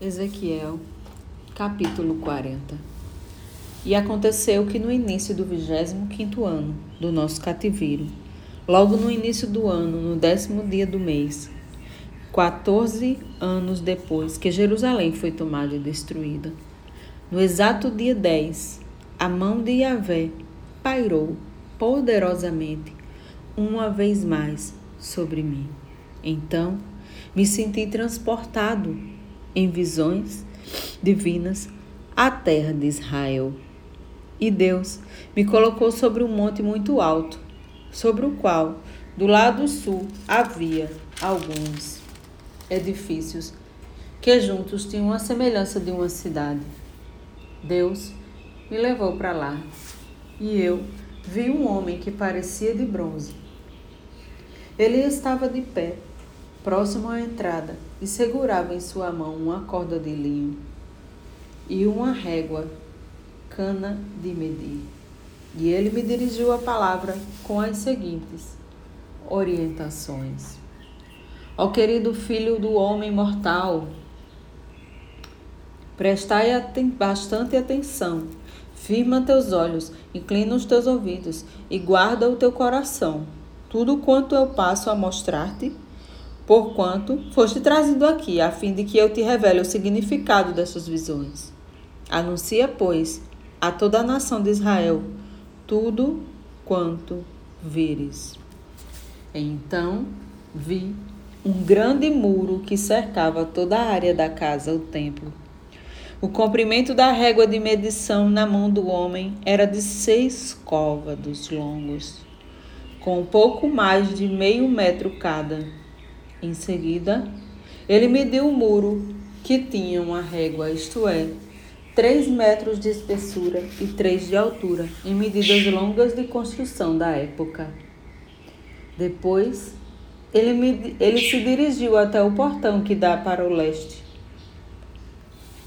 Ezequiel, capítulo 40 E aconteceu que no início do vigésimo quinto ano do nosso cativeiro, logo no início do ano, no décimo dia do mês, quatorze anos depois que Jerusalém foi tomada e destruída, no exato dia dez, a mão de Yahvé pairou poderosamente uma vez mais sobre mim. Então me senti transportado em visões divinas a terra de Israel. E Deus me colocou sobre um monte muito alto, sobre o qual, do lado sul, havia alguns edifícios que juntos tinham a semelhança de uma cidade. Deus me levou para lá e eu vi um homem que parecia de bronze. Ele estava de pé, próximo à entrada e segurava em sua mão uma corda de linho e uma régua, cana de medir. E ele me dirigiu a palavra com as seguintes orientações. Ó querido filho do homem mortal, prestai bastante atenção, firma teus olhos, inclina os teus ouvidos e guarda o teu coração. Tudo quanto eu passo a mostrar-te porquanto foste trazido aqui, a fim de que eu te revele o significado dessas visões. Anuncia, pois, a toda a nação de Israel tudo quanto vires. Então vi um grande muro que cercava toda a área da casa, o templo. O comprimento da régua de medição na mão do homem era de seis côvados longos, com pouco mais de meio metro cada em seguida, ele mediu o muro que tinha uma régua, isto é, três metros de espessura e três de altura, em medidas longas de construção da época. Depois, ele, ele se dirigiu até o portão que dá para o leste,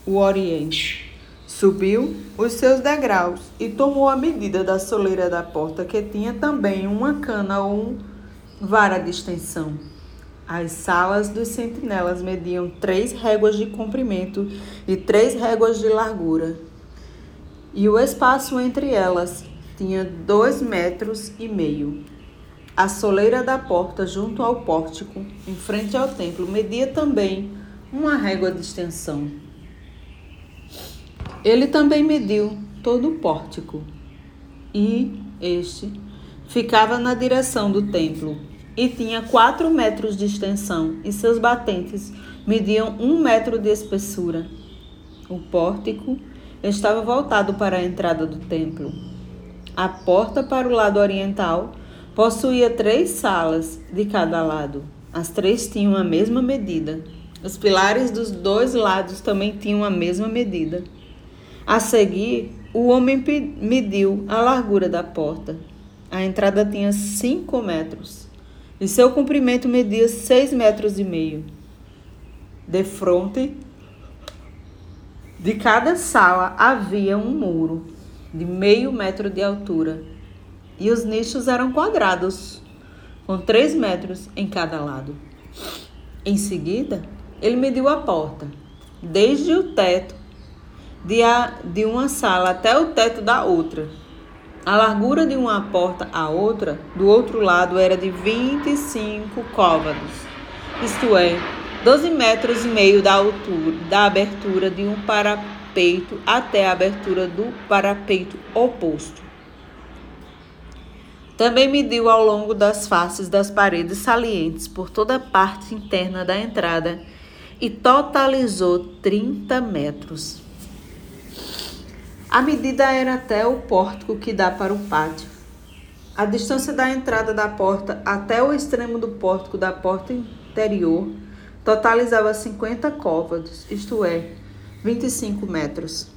o oriente. Subiu os seus degraus e tomou a medida da soleira da porta, que tinha também uma cana ou um vara de extensão. As salas dos sentinelas mediam três réguas de comprimento e três réguas de largura, e o espaço entre elas tinha dois metros e meio. A soleira da porta junto ao pórtico, em frente ao templo, media também uma régua de extensão. Ele também mediu todo o pórtico, e este ficava na direção do templo, e tinha 4 metros de extensão, e seus batentes mediam um metro de espessura. O pórtico estava voltado para a entrada do templo. A porta para o lado oriental possuía três salas de cada lado. As três tinham a mesma medida. Os pilares dos dois lados também tinham a mesma medida. A seguir, o homem mediu a largura da porta. A entrada tinha cinco metros e seu comprimento media seis metros e meio. De fronte de cada sala havia um muro de meio metro de altura e os nichos eram quadrados, com três metros em cada lado. Em seguida, ele mediu a porta, desde o teto de, a, de uma sala até o teto da outra a largura de uma porta à outra, do outro lado, era de 25 côvados, isto é, 12 metros e meio da altura, da abertura de um parapeito até a abertura do parapeito oposto. Também mediu ao longo das faces das paredes salientes por toda a parte interna da entrada e totalizou 30 metros. A medida era até o pórtico que dá para o pátio. A distância da entrada da porta até o extremo do pórtico da porta interior totalizava 50 côvados, isto é, 25 metros.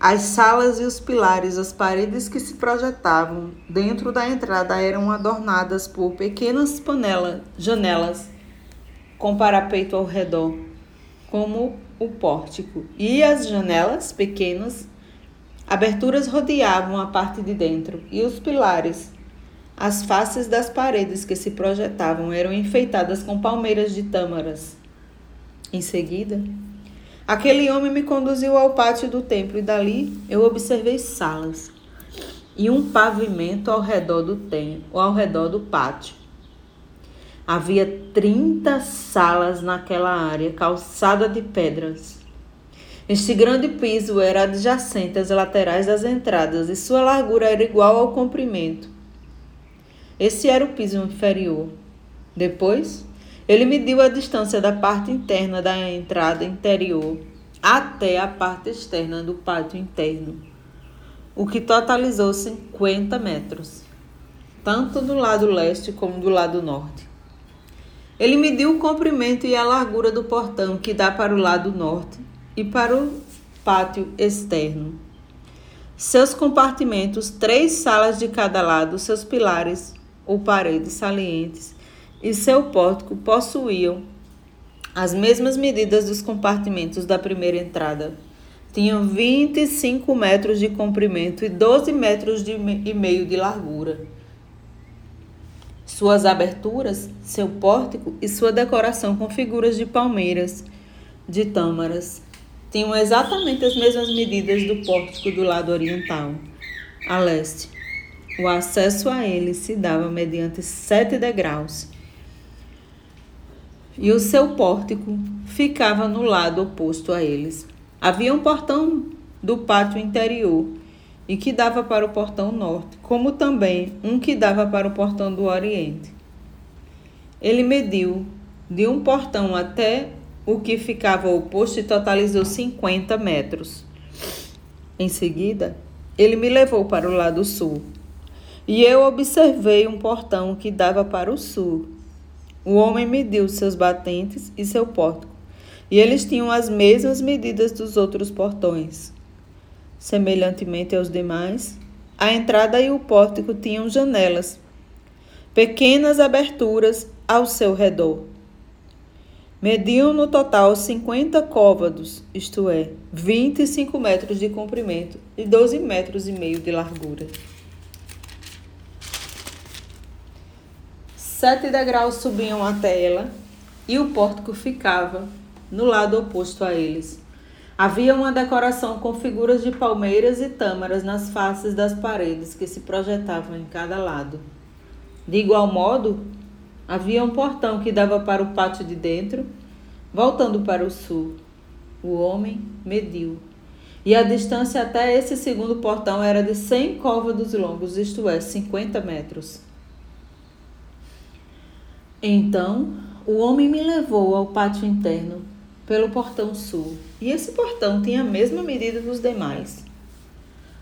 As salas e os pilares, as paredes que se projetavam dentro da entrada eram adornadas por pequenas panelas, janelas com parapeito ao redor, como o pórtico e as janelas pequenas, aberturas rodeavam a parte de dentro e os pilares. As faces das paredes que se projetavam eram enfeitadas com palmeiras de tâmaras. Em seguida, Aquele homem me conduziu ao pátio do templo e dali eu observei salas e um pavimento ao redor do templo, ao redor do pátio. Havia 30 salas naquela área, calçada de pedras. Este grande piso era adjacente às laterais das entradas e sua largura era igual ao comprimento. Esse era o piso inferior. Depois, ele mediu a distância da parte interna da entrada interior até a parte externa do pátio interno, o que totalizou 50 metros, tanto do lado leste como do lado norte. Ele mediu o comprimento e a largura do portão que dá para o lado norte e para o pátio externo. Seus compartimentos, três salas de cada lado, seus pilares ou paredes salientes e seu pórtico possuíam as mesmas medidas dos compartimentos da primeira entrada. Tinham 25 metros de comprimento e 12 metros e meio de largura. Suas aberturas, seu pórtico e sua decoração com figuras de palmeiras, de tâmaras, tinham exatamente as mesmas medidas do pórtico do lado oriental, a leste. O acesso a ele se dava mediante sete degraus e o seu pórtico ficava no lado oposto a eles. Havia um portão do pátio interior e que dava para o portão norte, como também um que dava para o portão do oriente. Ele mediu de um portão até o que ficava oposto e totalizou 50 metros. Em seguida, ele me levou para o lado sul, e eu observei um portão que dava para o sul o homem mediu seus batentes e seu pórtico, e eles tinham as mesmas medidas dos outros portões. Semelhantemente aos demais, a entrada e o pórtico tinham janelas, pequenas aberturas ao seu redor. Mediam no total 50 côvados, isto é, 25 metros de comprimento e 12 metros e meio de largura. Sete degraus subiam até ela e o pórtico ficava no lado oposto a eles. Havia uma decoração com figuras de palmeiras e tâmaras nas faces das paredes que se projetavam em cada lado. De igual modo, havia um portão que dava para o pátio de dentro, voltando para o sul. O homem mediu. E a distância até esse segundo portão era de cem côvados longos, isto é, 50 metros. Então o homem me levou ao pátio interno pelo portão sul, e esse portão tinha a mesma medida dos demais.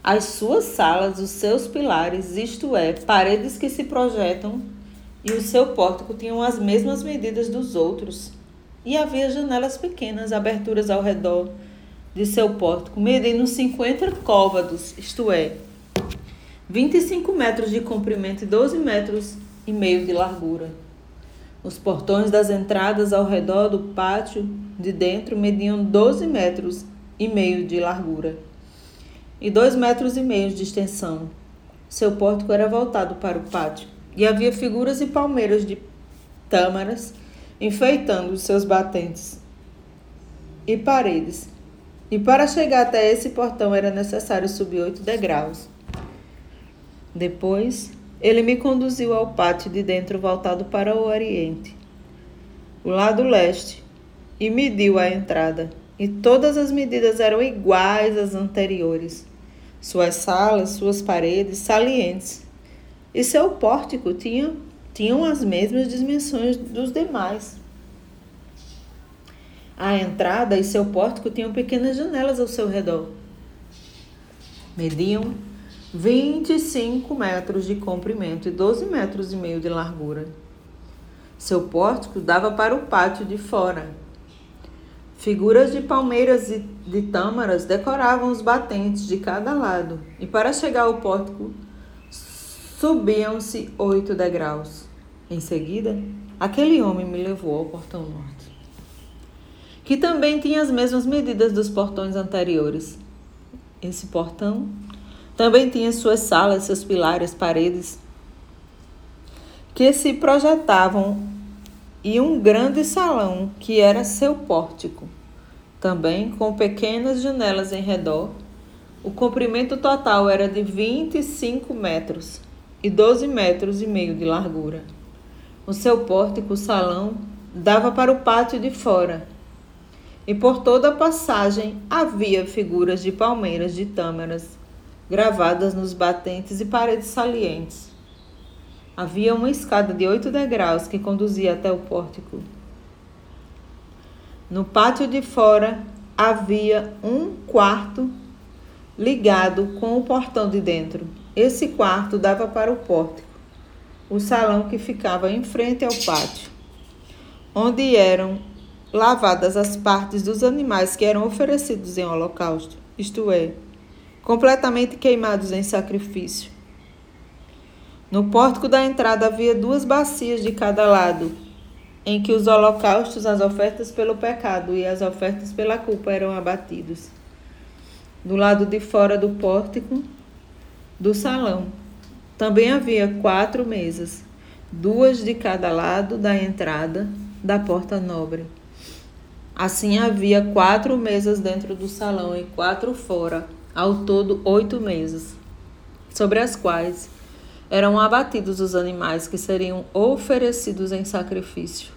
As suas salas, os seus pilares, isto é, paredes que se projetam, e o seu pórtico tinham as mesmas medidas dos outros. E havia janelas pequenas, aberturas ao redor de seu pórtico, medindo 50 côvados, isto é, 25 metros de comprimento e 12 metros e meio de largura. Os portões das entradas ao redor do pátio de dentro mediam 12 metros e meio de largura e 2 metros e meio de extensão. Seu pórtico era voltado para o pátio e havia figuras e palmeiras de tâmaras enfeitando seus batentes e paredes. E para chegar até esse portão era necessário subir oito degraus. Depois, ele me conduziu ao pátio de dentro voltado para o oriente, o lado leste, e mediu a entrada. E todas as medidas eram iguais às anteriores. Suas salas, suas paredes salientes e seu pórtico tinham, tinham as mesmas dimensões dos demais. A entrada e seu pórtico tinham pequenas janelas ao seu redor. Mediam 25 metros de comprimento e 12 metros e meio de largura. Seu pórtico dava para o pátio de fora. Figuras de palmeiras e de tâmaras decoravam os batentes de cada lado, e para chegar ao pórtico subiam-se oito degraus. Em seguida, aquele homem me levou ao portão norte, que também tinha as mesmas medidas dos portões anteriores. Esse portão também tinha suas salas, seus pilares, paredes, que se projetavam e um grande salão que era seu pórtico. também com pequenas janelas em redor. O comprimento total era de 25 metros e 12 metros e meio de largura. O seu pórtico, o salão, dava para o pátio de fora, e por toda a passagem havia figuras de palmeiras de tâmaras gravadas nos batentes e paredes salientes. Havia uma escada de oito degraus que conduzia até o pórtico. No pátio de fora havia um quarto ligado com o portão de dentro. Esse quarto dava para o pórtico, o salão que ficava em frente ao pátio, onde eram lavadas as partes dos animais que eram oferecidos em holocausto, isto é, completamente queimados em sacrifício. No pórtico da entrada havia duas bacias de cada lado, em que os holocaustos, as ofertas pelo pecado e as ofertas pela culpa eram abatidos. Do lado de fora do pórtico do salão também havia quatro mesas, duas de cada lado da entrada da porta nobre. Assim havia quatro mesas dentro do salão e quatro fora, ao todo oito mesas, sobre as quais eram abatidos os animais que seriam oferecidos em sacrifício.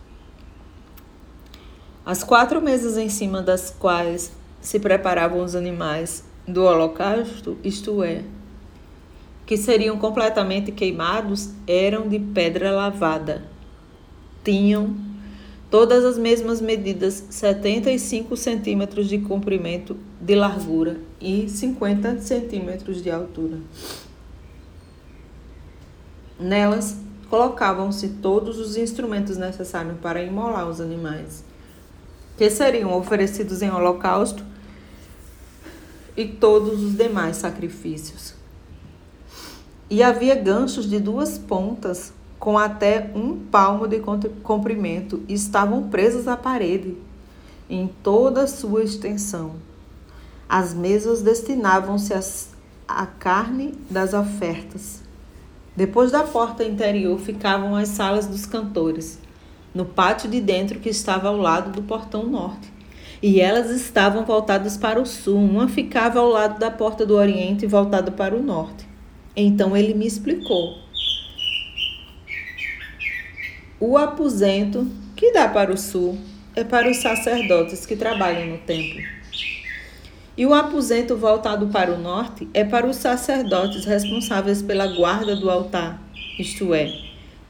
As quatro mesas em cima das quais se preparavam os animais do holocausto, isto é, que seriam completamente queimados, eram de pedra lavada. Tinham todas as mesmas medidas, 75 centímetros de comprimento, de largura e 50 centímetros de altura. Nelas colocavam-se todos os instrumentos necessários para imolar os animais, que seriam oferecidos em holocausto, e todos os demais sacrifícios. E havia ganchos de duas pontas com até um palmo de comprimento, e estavam presas à parede em toda a sua extensão. As mesas destinavam-se à carne das ofertas. Depois da porta interior ficavam as salas dos cantores, no pátio de dentro que estava ao lado do portão norte. E elas estavam voltadas para o sul, uma ficava ao lado da porta do oriente voltada para o norte. Então ele me explicou o aposento, que dá para o sul, é para os sacerdotes que trabalham no templo. E o aposento voltado para o norte é para os sacerdotes responsáveis pela guarda do altar, isto é,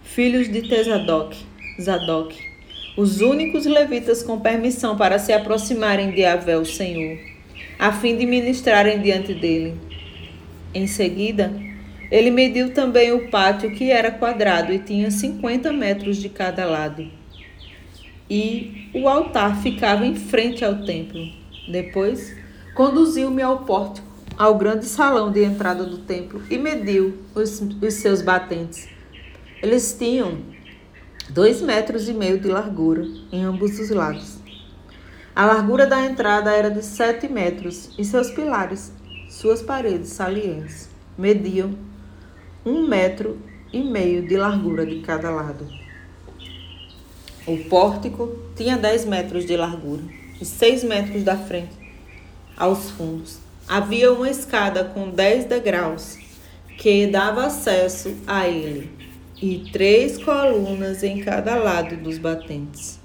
filhos de Tesadoc, Zadok, os únicos levitas com permissão para se aproximarem de Avé, o Senhor, a fim de ministrarem diante dele. Em seguida, ele mediu também o pátio, que era quadrado e tinha 50 metros de cada lado. E o altar ficava em frente ao templo. Depois, conduziu-me ao pórtico, ao grande salão de entrada do templo, e mediu os, os seus batentes. Eles tinham dois metros e meio de largura em ambos os lados. A largura da entrada era de sete metros e seus pilares, suas paredes salientes, mediam um metro e meio de largura de cada lado. O pórtico tinha 10 metros de largura e 6 metros da frente aos fundos. Havia uma escada com 10 degraus que dava acesso a ele e três colunas em cada lado dos batentes.